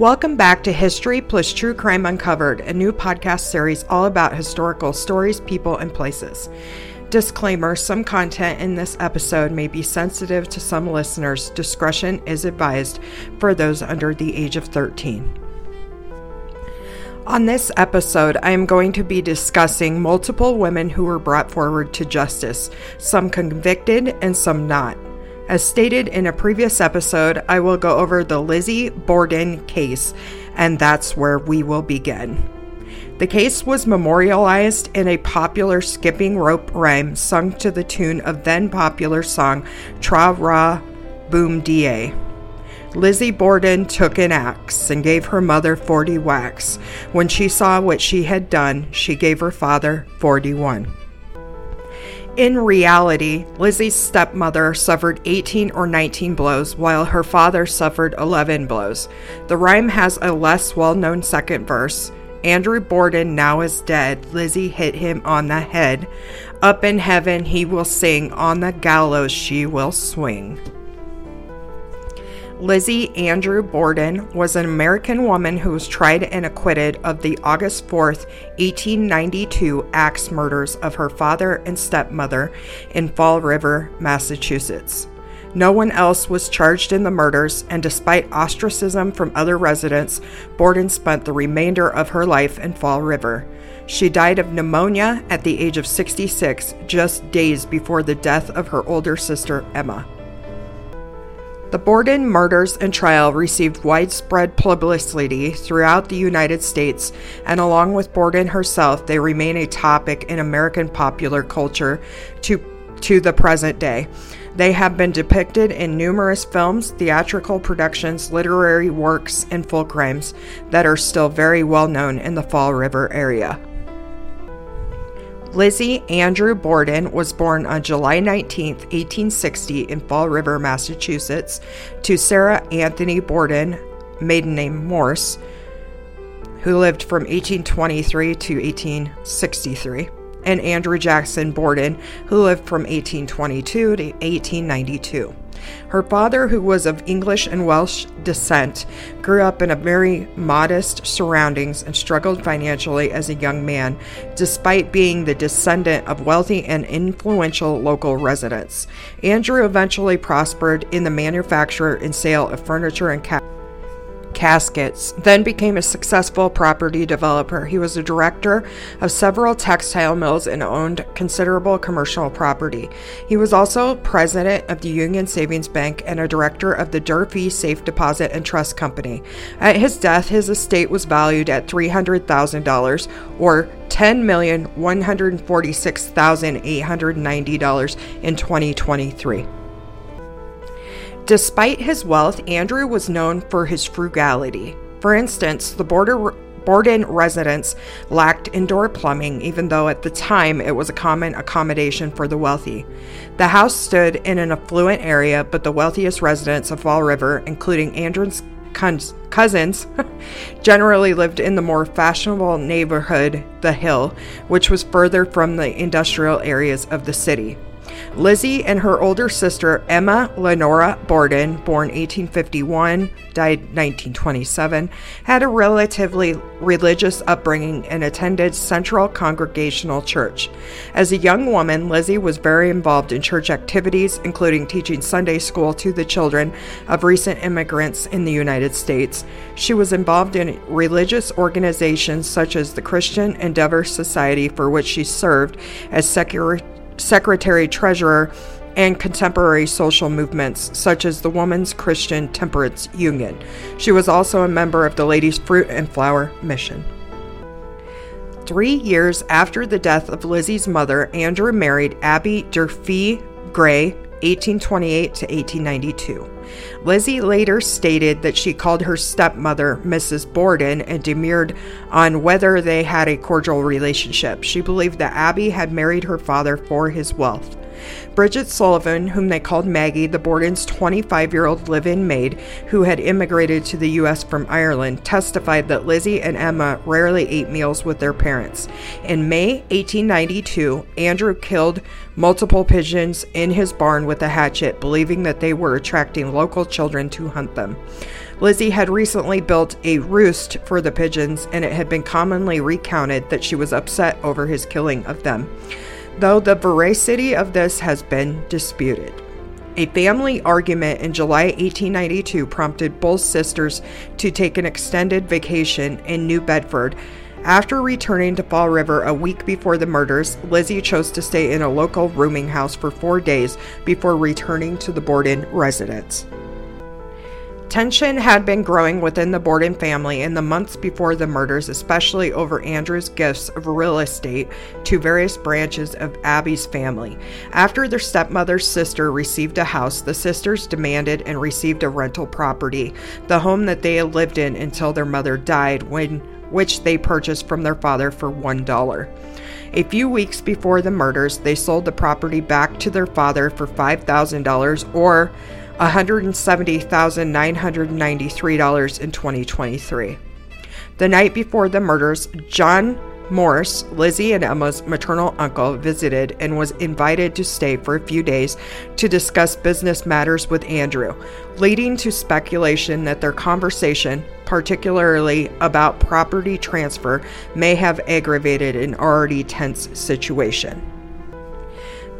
Welcome back to History plus True Crime Uncovered, a new podcast series all about historical stories, people, and places. Disclaimer Some content in this episode may be sensitive to some listeners. Discretion is advised for those under the age of 13. On this episode, I am going to be discussing multiple women who were brought forward to justice, some convicted and some not. As stated in a previous episode, I will go over the Lizzie Borden case, and that's where we will begin. The case was memorialized in a popular skipping rope rhyme sung to the tune of then popular song Tra Ra Boom Die. Lizzie Borden took an axe and gave her mother 40 whacks. When she saw what she had done, she gave her father 41. In reality, Lizzie's stepmother suffered 18 or 19 blows, while her father suffered 11 blows. The rhyme has a less well known second verse. Andrew Borden now is dead. Lizzie hit him on the head. Up in heaven he will sing, on the gallows she will swing. Lizzie Andrew Borden was an American woman who was tried and acquitted of the August 4, 1892 axe murders of her father and stepmother in Fall River, Massachusetts. No one else was charged in the murders, and despite ostracism from other residents, Borden spent the remainder of her life in Fall River. She died of pneumonia at the age of 66, just days before the death of her older sister, Emma. The Borden murders and trial received widespread publicity throughout the United States, and along with Borden herself, they remain a topic in American popular culture to, to the present day. They have been depicted in numerous films, theatrical productions, literary works, and fulcrums that are still very well known in the Fall River area. Lizzie Andrew Borden was born on July 19, 1860, in Fall River, Massachusetts, to Sarah Anthony Borden, maiden name Morse, who lived from 1823 to 1863, and Andrew Jackson Borden, who lived from 1822 to 1892. Her father, who was of English and Welsh descent, grew up in a very modest surroundings and struggled financially as a young man, despite being the descendant of wealthy and influential local residents. Andrew eventually prospered in the manufacture and sale of furniture and ca- caskets, then became a successful property developer. He was a director of several textile mills and owned considerable commercial property. He was also president of the Union Savings Bank and a director of the Durfee Safe Deposit and Trust Company. At his death, his estate was valued at $300,000 or $10,146,890 in 2023. Despite his wealth, Andrew was known for his frugality. For instance, the border Borden residence lacked indoor plumbing, even though at the time it was a common accommodation for the wealthy. The house stood in an affluent area, but the wealthiest residents of Fall River, including Andrew's cousins, generally lived in the more fashionable neighborhood, The Hill, which was further from the industrial areas of the city. Lizzie and her older sister, Emma Lenora Borden, born 1851, died 1927, had a relatively religious upbringing and attended Central Congregational Church. As a young woman, Lizzie was very involved in church activities, including teaching Sunday school to the children of recent immigrants in the United States. She was involved in religious organizations such as the Christian Endeavor Society, for which she served as secretary secretary treasurer, and contemporary social movements such as the Women's Christian Temperance Union. She was also a member of the Ladies' Fruit and Flower Mission. Three years after the death of Lizzie's mother, Andrew married Abby Durfee Gray, 1828 to 1892. Lizzie later stated that she called her stepmother Mrs. Borden and demurred on whether they had a cordial relationship. She believed that Abby had married her father for his wealth. Bridget Sullivan, whom they called Maggie, the Borden's 25 year old live in maid who had immigrated to the U.S. from Ireland, testified that Lizzie and Emma rarely ate meals with their parents. In May 1892, Andrew killed multiple pigeons in his barn with a hatchet, believing that they were attracting local children to hunt them. Lizzie had recently built a roost for the pigeons, and it had been commonly recounted that she was upset over his killing of them, though the veracity of this has been disputed. A family argument in July 1892 prompted both sisters to take an extended vacation in New Bedford. After returning to Fall River a week before the murders, Lizzie chose to stay in a local rooming house for four days before returning to the Borden residence. Tension had been growing within the Borden family in the months before the murders, especially over Andrew's gifts of real estate to various branches of Abby's family. After their stepmother's sister received a house, the sisters demanded and received a rental property, the home that they had lived in until their mother died, when which they purchased from their father for $1. A few weeks before the murders, they sold the property back to their father for $5,000 or $170,993 in 2023. The night before the murders, John Morse, Lizzie and Emma's maternal uncle, visited and was invited to stay for a few days to discuss business matters with Andrew, leading to speculation that their conversation, particularly about property transfer, may have aggravated an already tense situation.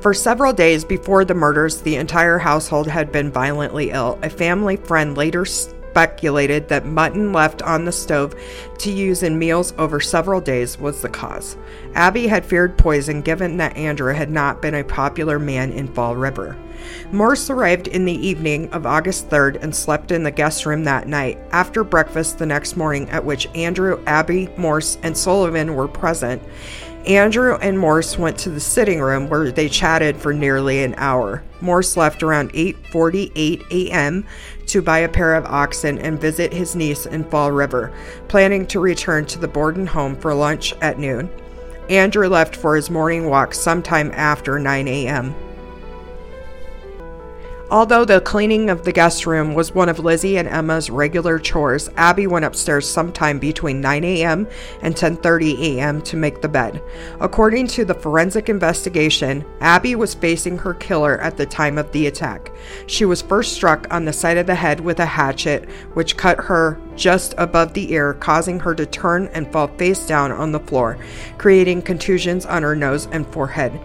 For several days before the murders, the entire household had been violently ill. A family friend later speculated that mutton left on the stove to use in meals over several days was the cause. Abby had feared poison given that Andrew had not been a popular man in Fall River. Morse arrived in the evening of August 3rd and slept in the guest room that night. After breakfast the next morning, at which Andrew, Abby, Morse, and Sullivan were present, Andrew and Morse went to the sitting room where they chatted for nearly an hour. Morse left around 8:48 a.m. to buy a pair of oxen and visit his niece in Fall River, planning to return to the Borden home for lunch at noon. Andrew left for his morning walk sometime after 9 a.m. Although the cleaning of the guest room was one of Lizzie and Emma's regular chores, Abby went upstairs sometime between 9 a.m. and 10:30 a.m. to make the bed. According to the forensic investigation, Abby was facing her killer at the time of the attack. She was first struck on the side of the head with a hatchet, which cut her just above the ear, causing her to turn and fall face down on the floor, creating contusions on her nose and forehead.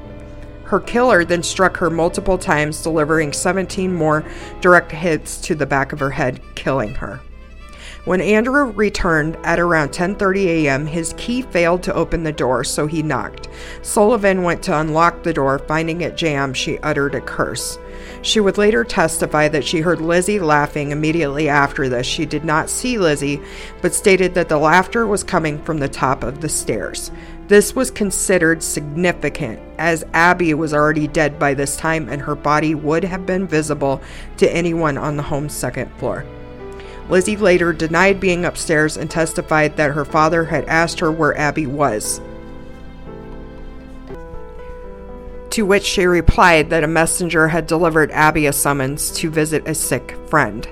Her killer then struck her multiple times, delivering 17 more direct hits to the back of her head, killing her. When Andrew returned at around 10:30 a.m., his key failed to open the door, so he knocked. Sullivan went to unlock the door, finding it jammed. She uttered a curse. She would later testify that she heard Lizzie laughing immediately after this. She did not see Lizzie, but stated that the laughter was coming from the top of the stairs. This was considered significant as Abby was already dead by this time and her body would have been visible to anyone on the home's second floor. Lizzie later denied being upstairs and testified that her father had asked her where Abby was. To which she replied that a messenger had delivered Abby a summons to visit a sick friend.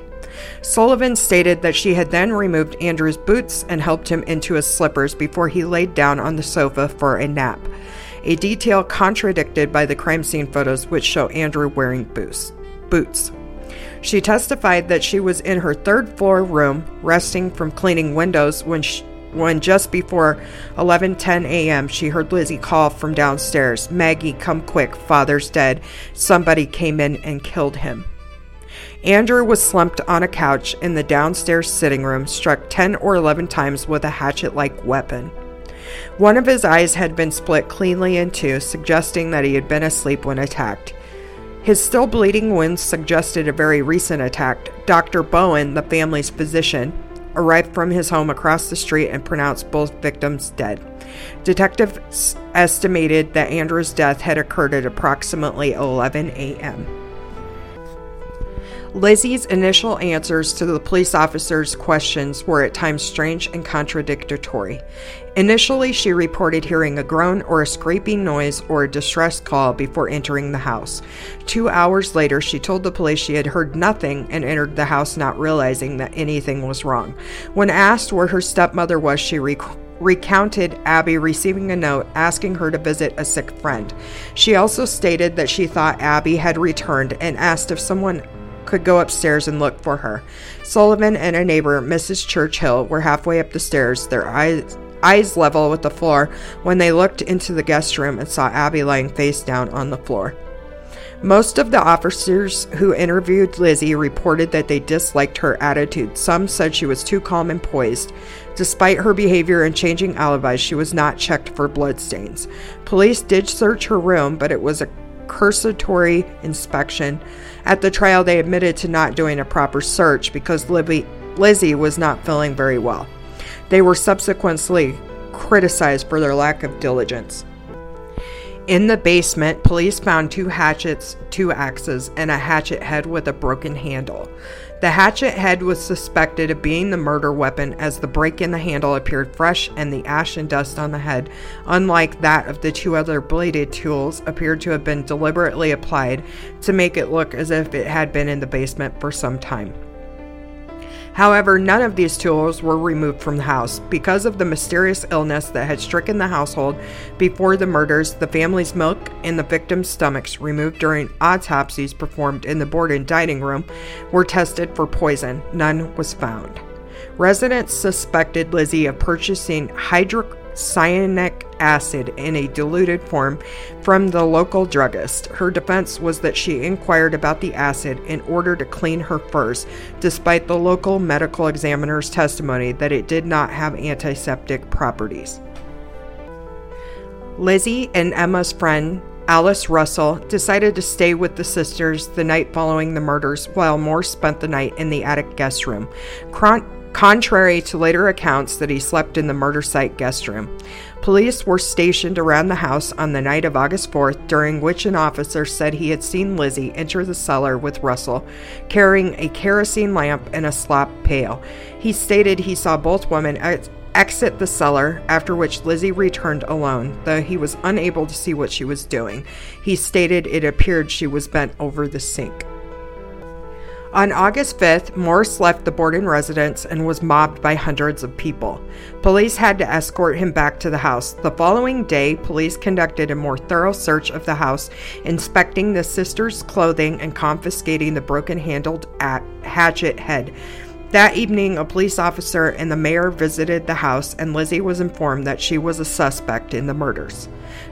Sullivan stated that she had then removed Andrew's boots and helped him into his slippers before he laid down on the sofa for a nap, a detail contradicted by the crime scene photos which show Andrew wearing boots. boots. She testified that she was in her third floor room resting from cleaning windows when she, when just before 11:10 a.m. she heard Lizzie call from downstairs, "Maggie, come quick, father's dead. Somebody came in and killed him." Andrew was slumped on a couch in the downstairs sitting room, struck 10 or 11 times with a hatchet like weapon. One of his eyes had been split cleanly in two, suggesting that he had been asleep when attacked. His still bleeding wounds suggested a very recent attack. Dr. Bowen, the family's physician, arrived from his home across the street and pronounced both victims dead. Detectives estimated that Andrew's death had occurred at approximately 11 a.m. Lizzie's initial answers to the police officer's questions were at times strange and contradictory. Initially, she reported hearing a groan or a scraping noise or a distress call before entering the house. Two hours later, she told the police she had heard nothing and entered the house not realizing that anything was wrong. When asked where her stepmother was, she rec- recounted Abby receiving a note asking her to visit a sick friend. She also stated that she thought Abby had returned and asked if someone could go upstairs and look for her. Sullivan and a neighbor, Mrs. Churchill, were halfway up the stairs, their eyes eyes level with the floor, when they looked into the guest room and saw Abby lying face down on the floor. Most of the officers who interviewed Lizzie reported that they disliked her attitude. Some said she was too calm and poised. Despite her behavior and changing alibis, she was not checked for bloodstains. Police did search her room, but it was a cursory inspection. At the trial, they admitted to not doing a proper search because Libby, Lizzie was not feeling very well. They were subsequently criticized for their lack of diligence. In the basement, police found two hatchets, two axes, and a hatchet head with a broken handle. The hatchet head was suspected of being the murder weapon as the break in the handle appeared fresh and the ash and dust on the head, unlike that of the two other bladed tools, appeared to have been deliberately applied to make it look as if it had been in the basement for some time. However, none of these tools were removed from the house. Because of the mysterious illness that had stricken the household before the murders, the family's milk and the victims' stomachs, removed during autopsies performed in the Borden dining room, were tested for poison. None was found. Residents suspected Lizzie of purchasing hydroc cyanic acid in a diluted form from the local druggist. Her defense was that she inquired about the acid in order to clean her furs, despite the local medical examiner's testimony that it did not have antiseptic properties. Lizzie and Emma's friend Alice Russell decided to stay with the sisters the night following the murders while Moore spent the night in the attic guest room. Cron- contrary to later accounts that he slept in the murder site guest room. Police were stationed around the house on the night of August 4th, during which an officer said he had seen Lizzie enter the cellar with Russell, carrying a kerosene lamp and a slop pail. He stated he saw both women ex- exit the cellar, after which Lizzie returned alone, though he was unable to see what she was doing. He stated it appeared she was bent over the sink. On August 5th, Morse left the Borden residence and was mobbed by hundreds of people. Police had to escort him back to the house. The following day, police conducted a more thorough search of the house, inspecting the sisters' clothing and confiscating the broken handled hatchet head. That evening, a police officer and the mayor visited the house, and Lizzie was informed that she was a suspect in the murders.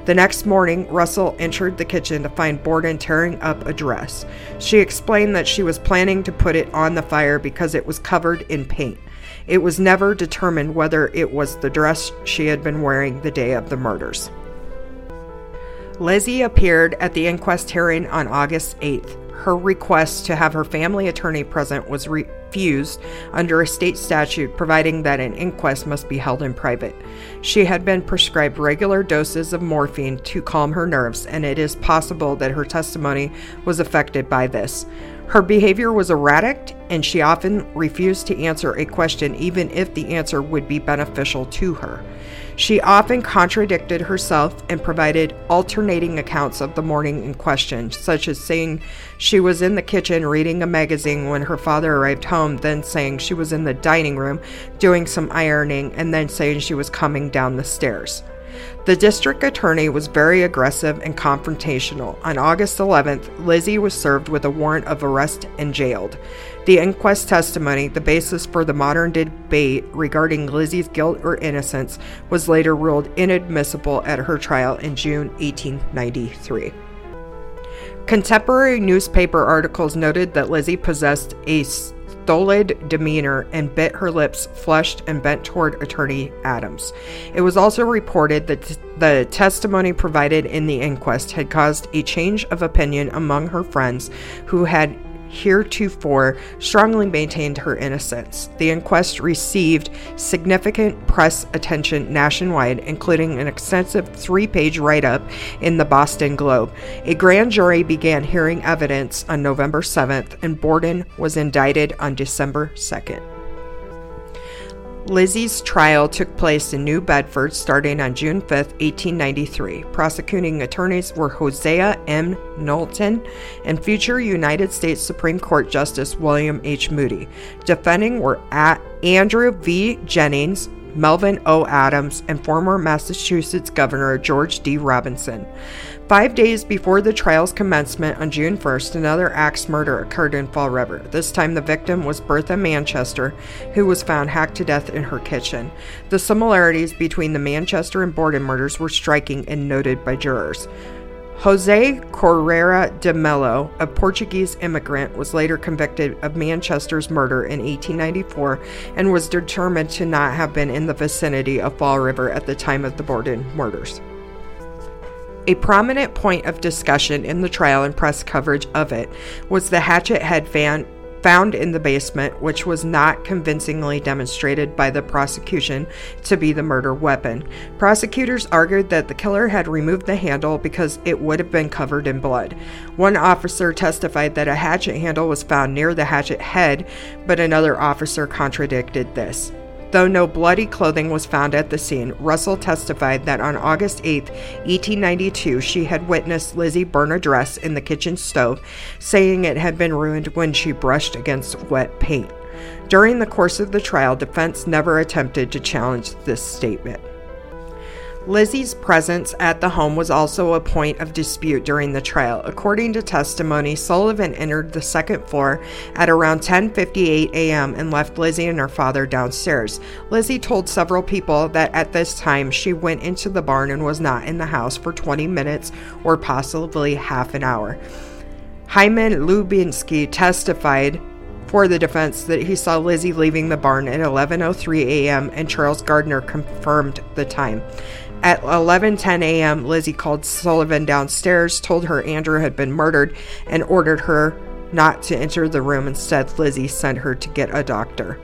The next morning, Russell entered the kitchen to find Borden tearing up a dress. She explained that she was planning to put it on the fire because it was covered in paint. It was never determined whether it was the dress she had been wearing the day of the murders. Lizzie appeared at the inquest hearing on August 8th. Her request to have her family attorney present was refused under a state statute providing that an inquest must be held in private. She had been prescribed regular doses of morphine to calm her nerves, and it is possible that her testimony was affected by this. Her behavior was erratic, and she often refused to answer a question even if the answer would be beneficial to her. She often contradicted herself and provided alternating accounts of the morning in question, such as saying she was in the kitchen reading a magazine when her father arrived home, then saying she was in the dining room doing some ironing, and then saying she was coming down the stairs. The district attorney was very aggressive and confrontational. On August 11th, Lizzie was served with a warrant of arrest and jailed. The inquest testimony, the basis for the modern debate regarding Lizzie's guilt or innocence, was later ruled inadmissible at her trial in June 1893. Contemporary newspaper articles noted that Lizzie possessed a stolid demeanor and bit her lips, flushed and bent toward Attorney Adams. It was also reported that the testimony provided in the inquest had caused a change of opinion among her friends who had heretofore strongly maintained her innocence. The inquest received significant press attention nationwide, including an extensive three page write up in the Boston Globe. A grand jury began hearing evidence on November 7th, and Borden was indicted on December 2nd. Lizzie's trial took place in New Bedford starting on June 5, 1893. Prosecuting attorneys were Hosea M. Knowlton and future United States Supreme Court Justice William H. Moody. Defending were Andrew V. Jennings, Melvin O. Adams, and former Massachusetts Governor George D. Robinson. Five days before the trial's commencement on June 1st, another axe murder occurred in Fall River. This time, the victim was Bertha Manchester, who was found hacked to death in her kitchen. The similarities between the Manchester and Borden murders were striking and noted by jurors. Jose Correia de Mello, a Portuguese immigrant, was later convicted of Manchester's murder in 1894 and was determined to not have been in the vicinity of Fall River at the time of the Borden murders. A prominent point of discussion in the trial and press coverage of it was the hatchet head fan found in the basement, which was not convincingly demonstrated by the prosecution to be the murder weapon. Prosecutors argued that the killer had removed the handle because it would have been covered in blood. One officer testified that a hatchet handle was found near the hatchet head, but another officer contradicted this. Though no bloody clothing was found at the scene, Russell testified that on August 8, 1892, she had witnessed Lizzie burn a dress in the kitchen stove, saying it had been ruined when she brushed against wet paint. During the course of the trial, defense never attempted to challenge this statement. Lizzie's presence at the home was also a point of dispute during the trial. According to testimony, Sullivan entered the second floor at around 10:58 a.m. and left Lizzie and her father downstairs. Lizzie told several people that at this time she went into the barn and was not in the house for 20 minutes or possibly half an hour. Hyman Lubinsky testified for the defense that he saw Lizzie leaving the barn at 11:03 a.m. and Charles Gardner confirmed the time. At 11:10 a.m., Lizzie called Sullivan downstairs, told her Andrew had been murdered, and ordered her not to enter the room. Instead, Lizzie sent her to get a doctor.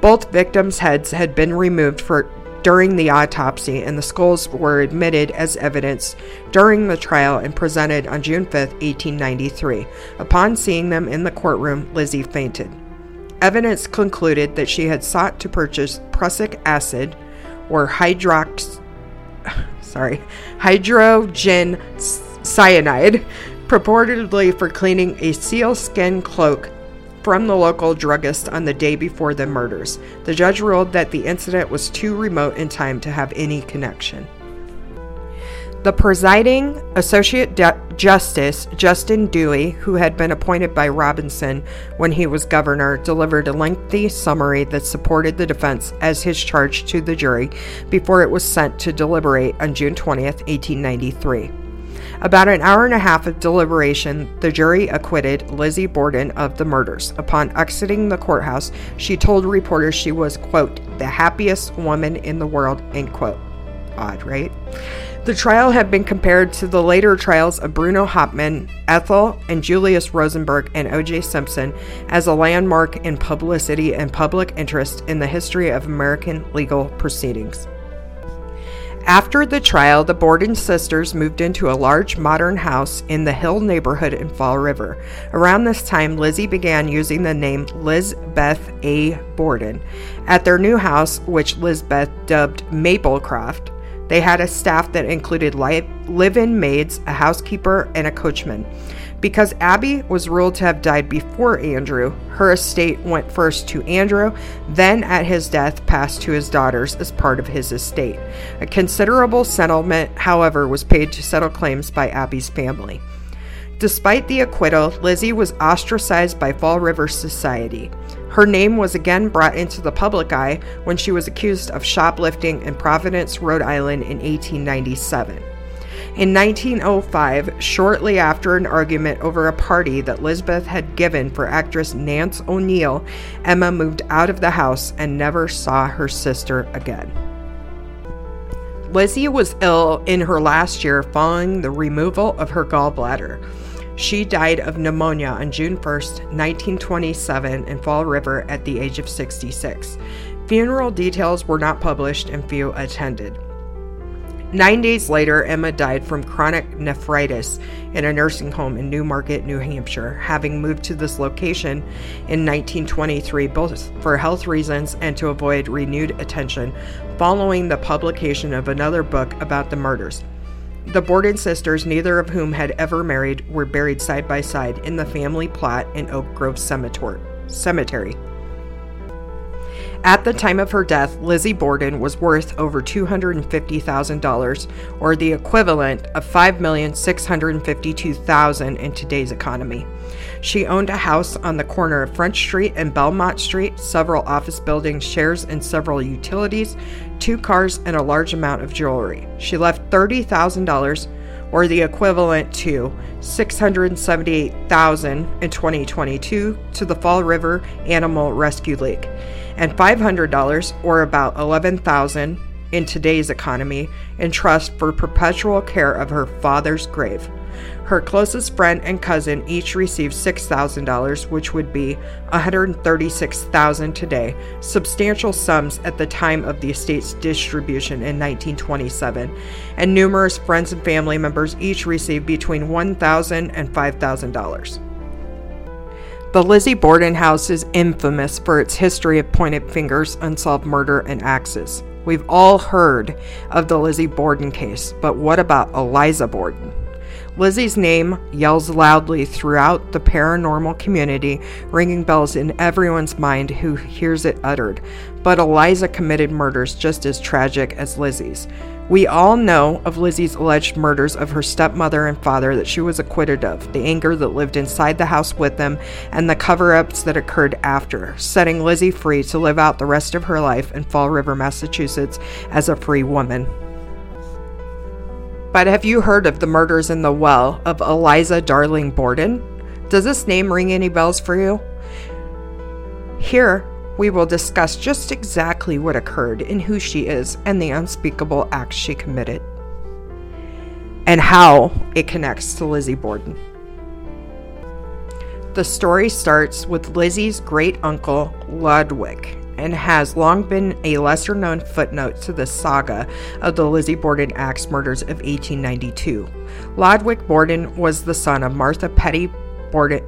Both victims' heads had been removed for during the autopsy, and the skulls were admitted as evidence during the trial and presented on June 5, 1893. Upon seeing them in the courtroom, Lizzie fainted. Evidence concluded that she had sought to purchase prussic acid or hydrox sorry, hydrogen cyanide, purportedly for cleaning a sealskin cloak from the local druggist on the day before the murders. The judge ruled that the incident was too remote in time to have any connection. The presiding Associate De- Justice, Justin Dewey, who had been appointed by Robinson when he was governor, delivered a lengthy summary that supported the defense as his charge to the jury before it was sent to deliberate on June 20th, 1893. About an hour and a half of deliberation, the jury acquitted Lizzie Borden of the murders. Upon exiting the courthouse, she told reporters she was, quote, the happiest woman in the world, end quote. Odd, right? The trial had been compared to the later trials of Bruno Hauptmann, Ethel and Julius Rosenberg, and O.J. Simpson as a landmark in publicity and public interest in the history of American legal proceedings. After the trial, the Borden sisters moved into a large modern house in the Hill neighborhood in Fall River. Around this time, Lizzie began using the name Lizbeth A. Borden. At their new house, which Lizbeth dubbed Maplecroft, they had a staff that included live in maids, a housekeeper, and a coachman. Because Abby was ruled to have died before Andrew, her estate went first to Andrew, then at his death passed to his daughters as part of his estate. A considerable settlement, however, was paid to settle claims by Abby's family. Despite the acquittal, Lizzie was ostracized by Fall River society. Her name was again brought into the public eye when she was accused of shoplifting in Providence, Rhode Island in 1897. In 1905, shortly after an argument over a party that Lizbeth had given for actress Nance O'Neill, Emma moved out of the house and never saw her sister again. Lizzie was ill in her last year following the removal of her gallbladder. She died of pneumonia on June 1, 1927, in Fall River at the age of 66. Funeral details were not published and few attended. Nine days later, Emma died from chronic nephritis in a nursing home in Newmarket, New Hampshire, having moved to this location in 1923 both for health reasons and to avoid renewed attention following the publication of another book about the murders. The Borden sisters, neither of whom had ever married, were buried side by side in the family plot in Oak Grove Cemetery. At the time of her death, Lizzie Borden was worth over $250,000, or the equivalent of 5,652,000 in today's economy. She owned a house on the corner of French Street and Belmont Street, several office buildings, shares in several utilities, two cars, and a large amount of jewelry. She left $30,000 or the equivalent to 678,000 in 2022 to the Fall River Animal Rescue League and $500 or about 11,000 in today's economy in trust for perpetual care of her father's grave. Her closest friend and cousin each received $6,000, which would be $136,000 today, substantial sums at the time of the estate's distribution in 1927, and numerous friends and family members each received between $1,000 and $5,000. The Lizzie Borden house is infamous for its history of pointed fingers, unsolved murder, and axes. We've all heard of the Lizzie Borden case, but what about Eliza Borden? Lizzie's name yells loudly throughout the paranormal community, ringing bells in everyone's mind who hears it uttered. But Eliza committed murders just as tragic as Lizzie's. We all know of Lizzie's alleged murders of her stepmother and father that she was acquitted of, the anger that lived inside the house with them, and the cover ups that occurred after, setting Lizzie free to live out the rest of her life in Fall River, Massachusetts as a free woman. But have you heard of the murders in the well of Eliza Darling Borden? Does this name ring any bells for you? Here, we will discuss just exactly what occurred and who she is and the unspeakable acts she committed, and how it connects to Lizzie Borden. The story starts with Lizzie's great uncle, Ludwig, and has long been a lesser known footnote to the saga of the Lizzie Borden axe murders of 1892. Ludwig Borden was the son of Martha Petty Borden,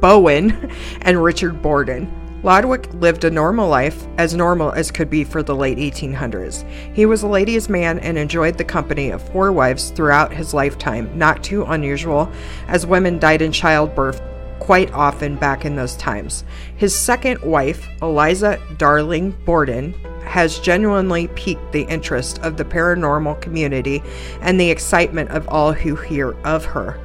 Bowen and Richard Borden. Ludwig lived a normal life, as normal as could be for the late 1800s. He was a ladies' man and enjoyed the company of four wives throughout his lifetime, not too unusual, as women died in childbirth quite often back in those times. His second wife, Eliza Darling Borden, has genuinely piqued the interest of the paranormal community and the excitement of all who hear of her.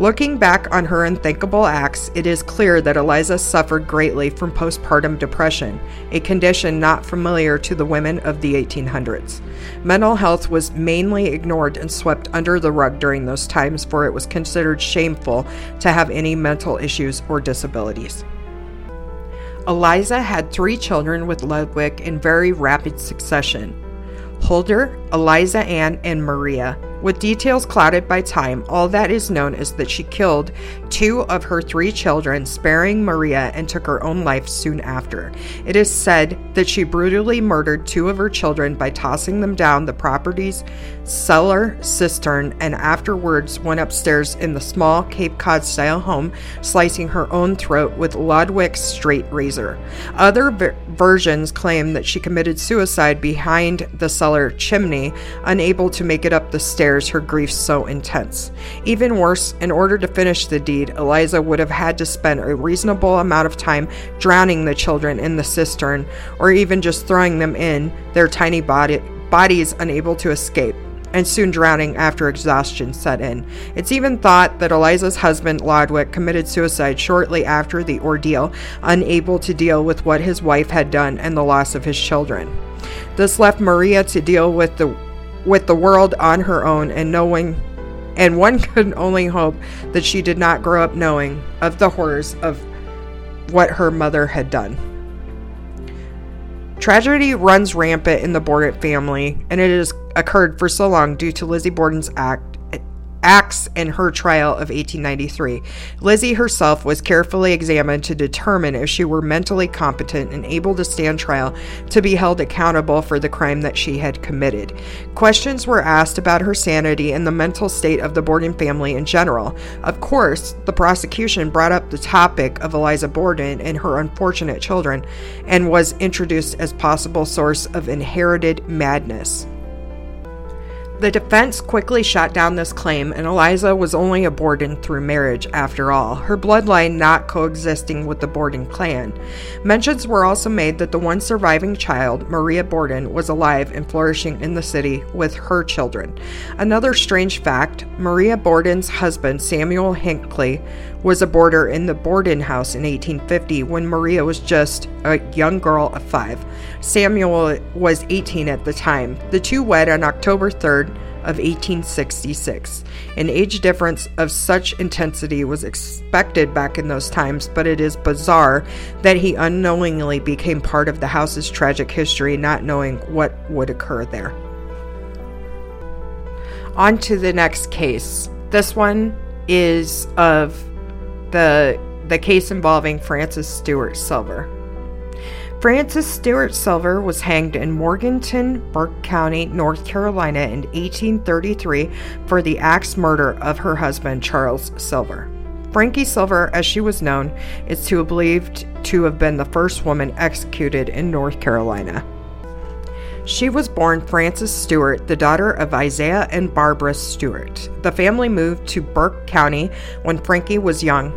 Looking back on her unthinkable acts, it is clear that Eliza suffered greatly from postpartum depression, a condition not familiar to the women of the 1800s. Mental health was mainly ignored and swept under the rug during those times, for it was considered shameful to have any mental issues or disabilities. Eliza had three children with Ludwig in very rapid succession Holder, Eliza Ann, and Maria. With details clouded by time, all that is known is that she killed two of her three children, sparing Maria, and took her own life soon after. It is said that she brutally murdered two of her children by tossing them down the property's cellar cistern and afterwards went upstairs in the small Cape Cod style home, slicing her own throat with Ludwig's straight razor. Other ver- versions claim that she committed suicide behind the cellar chimney, unable to make it up the stairs her grief so intense. Even worse, in order to finish the deed, Eliza would have had to spend a reasonable amount of time drowning the children in the cistern, or even just throwing them in, their tiny body, bodies unable to escape and soon drowning after exhaustion set in. It's even thought that Eliza's husband, Ludwig, committed suicide shortly after the ordeal, unable to deal with what his wife had done and the loss of his children. This left Maria to deal with the with the world on her own and knowing and one could only hope that she did not grow up knowing of the horrors of what her mother had done. Tragedy runs rampant in the Borden family, and it has occurred for so long due to Lizzie Borden's act, acts in her trial of 1893. Lizzie herself was carefully examined to determine if she were mentally competent and able to stand trial to be held accountable for the crime that she had committed. Questions were asked about her sanity and the mental state of the Borden family in general. Of course, the prosecution brought up the topic of Eliza Borden and her unfortunate children and was introduced as possible source of inherited madness. The defense quickly shot down this claim, and Eliza was only a Borden through marriage after all, her bloodline not coexisting with the Borden clan. Mentions were also made that the one surviving child, Maria Borden, was alive and flourishing in the city with her children. Another strange fact Maria Borden's husband, Samuel Hinckley, was a boarder in the Borden house in 1850 when Maria was just a young girl of five. Samuel was 18 at the time. The two wed on October 3rd of 1866. An age difference of such intensity was expected back in those times, but it is bizarre that he unknowingly became part of the house's tragic history, not knowing what would occur there. On to the next case. This one is of the the case involving Frances Stewart Silver. Frances Stewart Silver was hanged in Morganton, Burke County, North Carolina in 1833 for the axe murder of her husband, Charles Silver. Frankie Silver, as she was known, is to believed to have been the first woman executed in North Carolina. She was born Frances Stewart, the daughter of Isaiah and Barbara Stewart. The family moved to Burke County when Frankie was young,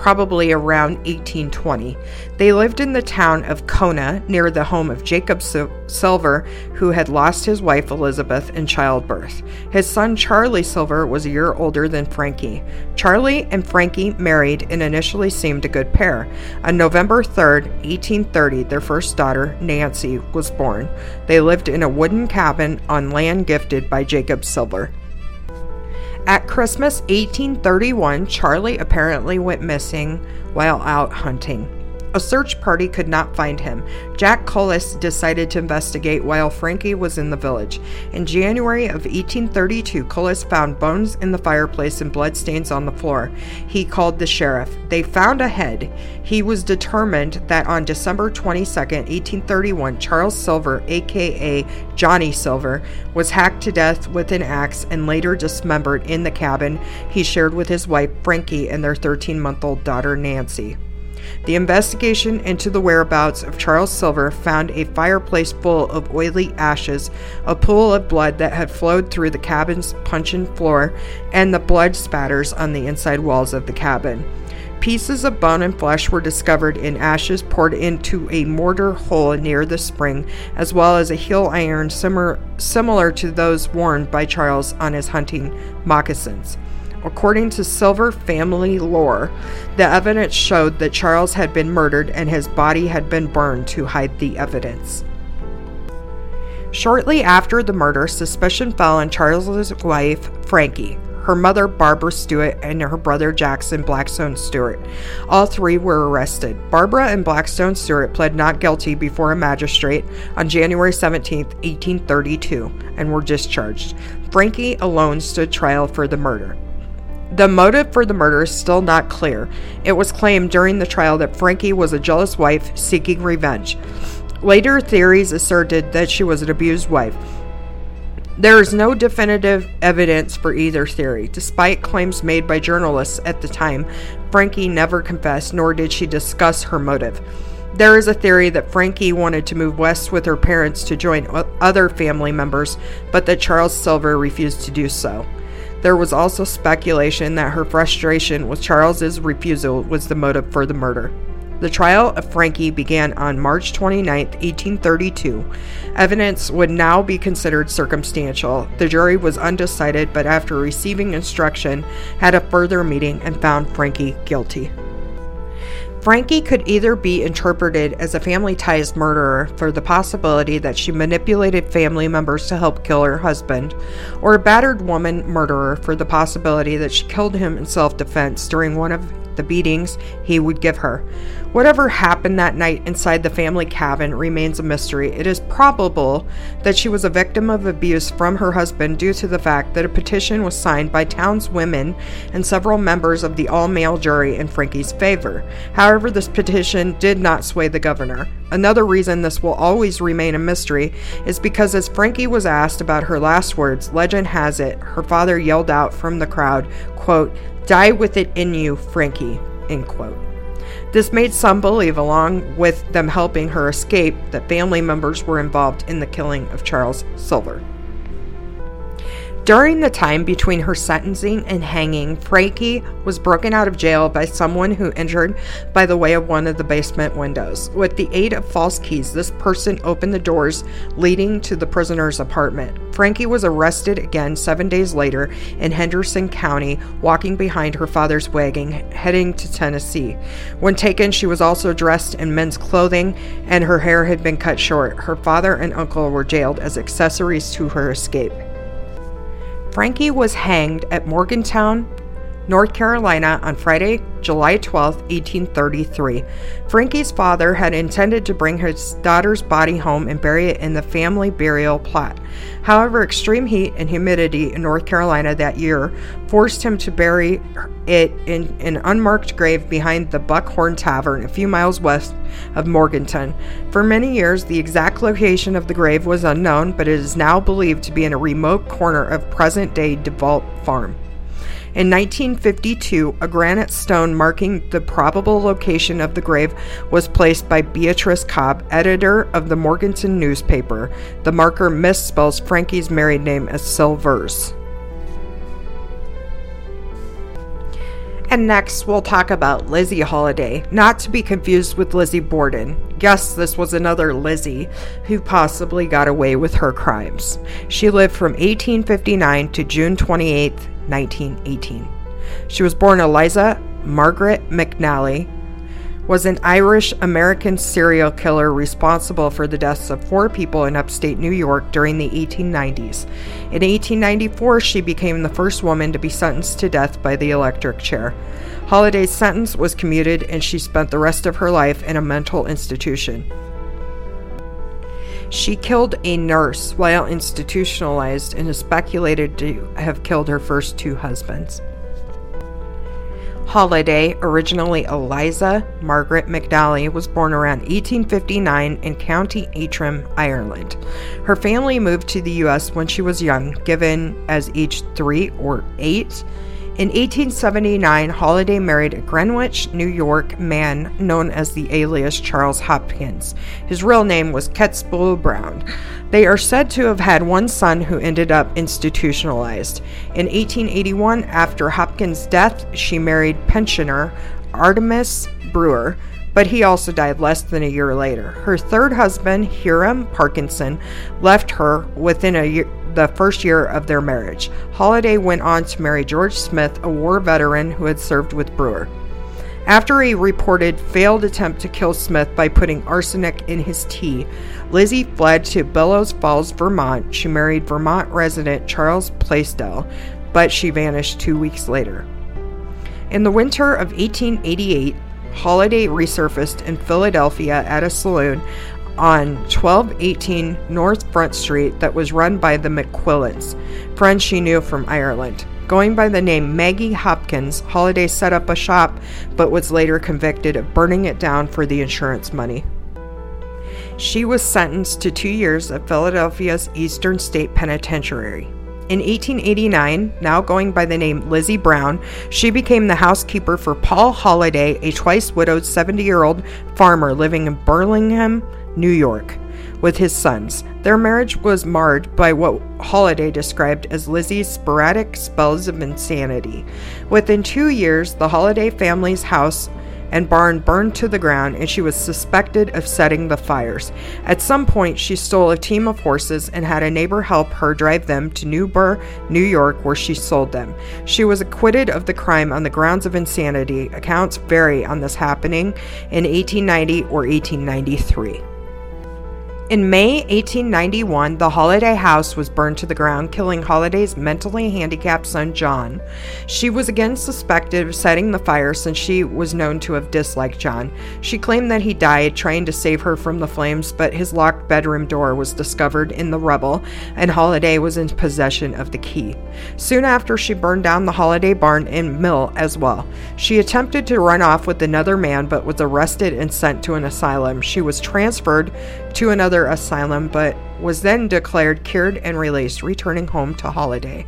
probably around 1820. They lived in the town of Kona near the home of Jacob Silver, who had lost his wife Elizabeth in childbirth. His son Charlie Silver was a year older than Frankie. Charlie and Frankie married and initially seemed a good pair. On November 3, 1830, their first daughter, Nancy, was born. They lived in a wooden cabin on land gifted by Jacob Silver. At Christmas 1831, Charlie apparently went missing while out hunting. A search party could not find him. Jack Cullis decided to investigate while Frankie was in the village. In January of 1832, Cullis found bones in the fireplace and bloodstains on the floor. He called the sheriff. They found a head. He was determined that on December 22, 1831, Charles Silver, aka Johnny Silver, was hacked to death with an axe and later dismembered in the cabin he shared with his wife Frankie and their 13 month old daughter Nancy. The investigation into the whereabouts of Charles Silver found a fireplace full of oily ashes, a pool of blood that had flowed through the cabin's puncheon floor, and the blood spatters on the inside walls of the cabin. Pieces of bone and flesh were discovered in ashes poured into a mortar hole near the spring, as well as a heel iron similar, similar to those worn by Charles on his hunting moccasins. According to Silver family lore, the evidence showed that Charles had been murdered and his body had been burned to hide the evidence. Shortly after the murder, suspicion fell on Charles's wife, Frankie, her mother, Barbara Stewart, and her brother, Jackson Blackstone Stewart. All three were arrested. Barbara and Blackstone Stewart pled not guilty before a magistrate on January 17, 1832, and were discharged. Frankie alone stood trial for the murder. The motive for the murder is still not clear. It was claimed during the trial that Frankie was a jealous wife seeking revenge. Later theories asserted that she was an abused wife. There is no definitive evidence for either theory. Despite claims made by journalists at the time, Frankie never confessed nor did she discuss her motive. There is a theory that Frankie wanted to move west with her parents to join other family members, but that Charles Silver refused to do so. There was also speculation that her frustration with Charles's refusal was the motive for the murder. The trial of Frankie began on March 29, 1832. Evidence would now be considered circumstantial. The jury was undecided, but after receiving instruction, had a further meeting and found Frankie guilty. Frankie could either be interpreted as a family ties murderer for the possibility that she manipulated family members to help kill her husband, or a battered woman murderer for the possibility that she killed him in self defense during one of the beatings he would give her. Whatever happened that night inside the family cabin remains a mystery. It is probable that she was a victim of abuse from her husband due to the fact that a petition was signed by townswomen and several members of the all male jury in Frankie's favor. However, this petition did not sway the governor. Another reason this will always remain a mystery is because as Frankie was asked about her last words, legend has it her father yelled out from the crowd, quote, Die with it in you, Frankie, end quote. This made some believe, along with them helping her escape, that family members were involved in the killing of Charles Silver. During the time between her sentencing and hanging, Frankie was broken out of jail by someone who entered by the way of one of the basement windows. With the aid of false keys, this person opened the doors leading to the prisoner's apartment. Frankie was arrested again seven days later in Henderson County, walking behind her father's wagon heading to Tennessee. When taken, she was also dressed in men's clothing and her hair had been cut short. Her father and uncle were jailed as accessories to her escape. Frankie was hanged at Morganton, North Carolina on Friday, July 12, 1833. Frankie's father had intended to bring his daughter's body home and bury it in the family burial plot. However, extreme heat and humidity in North Carolina that year forced him to bury it in an unmarked grave behind the Buckhorn Tavern a few miles west of Morganton. For many years, the exact location of the grave was unknown, but it is now believed to be in a remote corner of present day DeVault Farm. In 1952, a granite stone marking the probable location of the grave was placed by Beatrice Cobb, editor of the Morganton newspaper. The marker misspells Frankie's married name as Silvers. And next, we'll talk about Lizzie Holliday, not to be confused with Lizzie Borden. Yes, this was another Lizzie who possibly got away with her crimes. She lived from 1859 to June 28, 1918. She was born Eliza Margaret McNally, was an Irish American serial killer responsible for the deaths of four people in upstate New York during the 1890s. In 1894, she became the first woman to be sentenced to death by the electric chair. Holliday's sentence was commuted and she spent the rest of her life in a mental institution. She killed a nurse while institutionalized and is speculated to have killed her first two husbands. Holliday, originally Eliza Margaret McNally, was born around 1859 in County Antrim, Ireland. Her family moved to the U.S. when she was young, given as age three or eight. In 1879, Holliday married a Greenwich, New York man known as the alias Charles Hopkins. His real name was Ketzbull Brown. They are said to have had one son who ended up institutionalized. In 1881, after Hopkins' death, she married pensioner Artemus Brewer, but he also died less than a year later. Her third husband, Hiram Parkinson, left her within a year, the first year of their marriage. Holliday went on to marry George Smith, a war veteran who had served with Brewer. After a reported failed attempt to kill Smith by putting arsenic in his tea, Lizzie fled to Bellows Falls, Vermont. She married Vermont resident Charles Plaisdell, but she vanished two weeks later. In the winter of 1888, Holliday resurfaced in Philadelphia at a saloon on 1218 North Front Street that was run by the McQuillans, friends she knew from Ireland. Going by the name Maggie Hopkins, Holliday set up a shop but was later convicted of burning it down for the insurance money. She was sentenced to two years at Philadelphia's Eastern State Penitentiary. In 1889, now going by the name Lizzie Brown, she became the housekeeper for Paul Holliday, a twice widowed 70 year old farmer living in Burlingham, New York, with his sons. Their marriage was marred by what Holliday described as Lizzie's sporadic spells of insanity. Within two years, the Holliday family's house and barn burned to the ground, and she was suspected of setting the fires. At some point, she stole a team of horses and had a neighbor help her drive them to Newburgh, New York, where she sold them. She was acquitted of the crime on the grounds of insanity. Accounts vary on this happening in 1890 or 1893. In May 1891, the Holliday house was burned to the ground, killing Holliday's mentally handicapped son John. She was again suspected of setting the fire since she was known to have disliked John. She claimed that he died trying to save her from the flames, but his locked bedroom door was discovered in the rubble, and Holliday was in possession of the key. Soon after, she burned down the Holliday barn and mill as well. She attempted to run off with another man, but was arrested and sent to an asylum. She was transferred to another asylum, but was then declared cured and released, returning home to Holliday.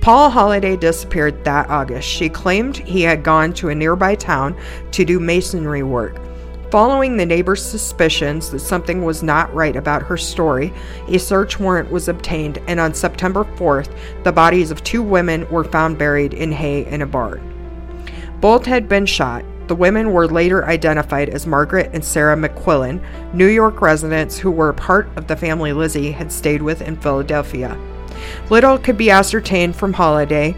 Paul Holliday disappeared that August. She claimed he had gone to a nearby town to do masonry work. Following the neighbor's suspicions that something was not right about her story, a search warrant was obtained, and on September 4th, the bodies of two women were found buried in hay in a barn. Both had been shot, the women were later identified as Margaret and Sarah McQuillan, New York residents who were part of the family Lizzie had stayed with in Philadelphia. Little could be ascertained from Holliday,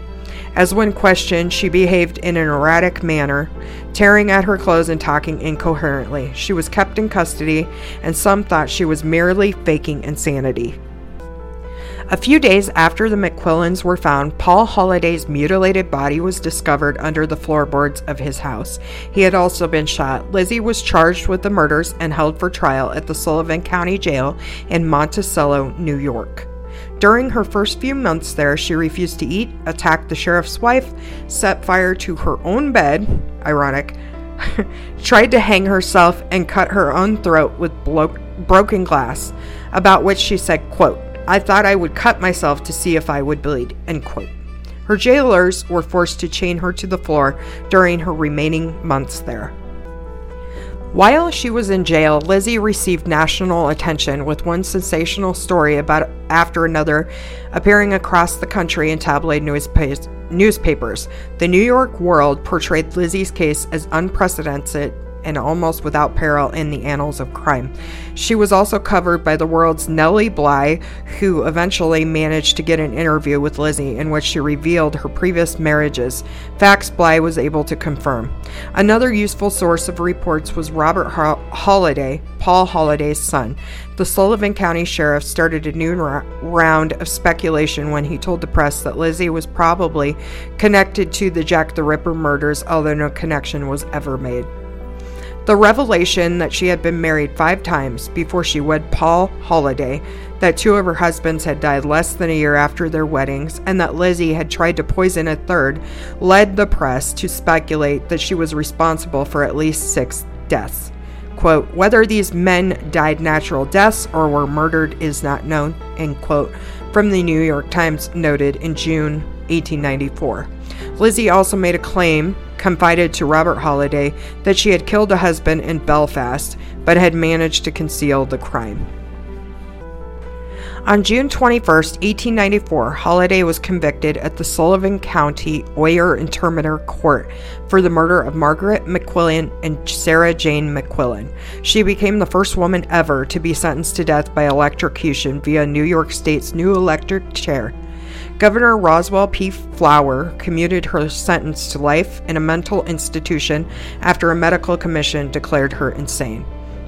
as when questioned, she behaved in an erratic manner, tearing at her clothes and talking incoherently. She was kept in custody, and some thought she was merely faking insanity. A few days after the McQuillans were found, Paul Holliday's mutilated body was discovered under the floorboards of his house. He had also been shot. Lizzie was charged with the murders and held for trial at the Sullivan County Jail in Monticello, New York. During her first few months there, she refused to eat, attacked the sheriff's wife, set fire to her own bed, ironic, tried to hang herself, and cut her own throat with blo- broken glass, about which she said, quote, I thought I would cut myself to see if I would bleed. End quote. Her jailers were forced to chain her to the floor during her remaining months there. While she was in jail, Lizzie received national attention with one sensational story about after another appearing across the country in tabloid newspapers. The New York World portrayed Lizzie's case as unprecedented and almost without peril in the annals of crime. She was also covered by the world's Nellie Bly, who eventually managed to get an interview with Lizzie in which she revealed her previous marriages, facts Bly was able to confirm. Another useful source of reports was Robert Holliday, Paul Holliday's son. The Sullivan County Sheriff started a new ra- round of speculation when he told the press that Lizzie was probably connected to the Jack the Ripper murders, although no connection was ever made. The revelation that she had been married five times before she wed Paul Holliday, that two of her husbands had died less than a year after their weddings, and that Lizzie had tried to poison a third, led the press to speculate that she was responsible for at least six deaths. Quote, whether these men died natural deaths or were murdered is not known, end quote, from the New York Times noted in June 1894. Lizzie also made a claim confided to Robert Holliday that she had killed a husband in Belfast but had managed to conceal the crime. On June 21, 1894, Holliday was convicted at the Sullivan County Oyer and Terminer Court for the murder of Margaret McQuillan and Sarah Jane McQuillan. She became the first woman ever to be sentenced to death by electrocution via New York State's new electric chair. Governor Roswell P. Flower commuted her sentence to life in a mental institution after a medical commission declared her insane.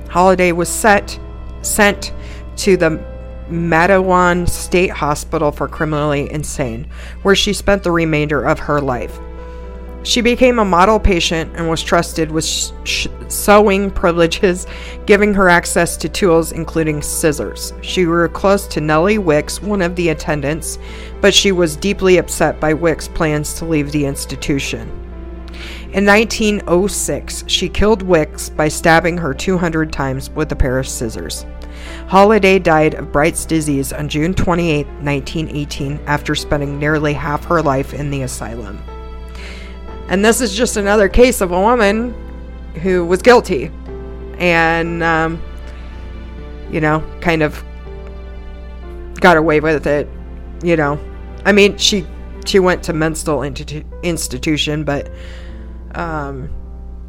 Holliday was set, sent to the Matteawan State Hospital for Criminally Insane, where she spent the remainder of her life. She became a model patient and was trusted with sh- sewing privileges, giving her access to tools including scissors. She grew close to Nellie Wicks, one of the attendants, but she was deeply upset by Wicks' plans to leave the institution. In 1906, she killed Wicks by stabbing her 200 times with a pair of scissors. Holliday died of Bright's disease on June 28, 1918, after spending nearly half her life in the asylum. And this is just another case of a woman who was guilty and, um, you know, kind of got away with it. You know, I mean, she she went to mental institu- institution, but um,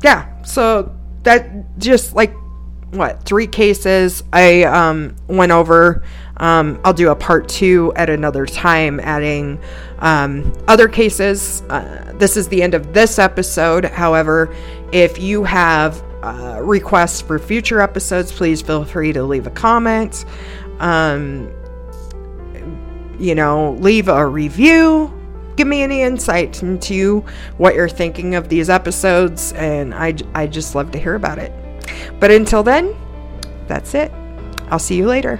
yeah. So that just like what three cases I um, went over. Um, I'll do a part two at another time, adding um, other cases. Uh, this is the end of this episode. However, if you have uh, requests for future episodes, please feel free to leave a comment. Um, you know, leave a review. Give me any insight into what you're thinking of these episodes, and I, I just love to hear about it. But until then, that's it. I'll see you later.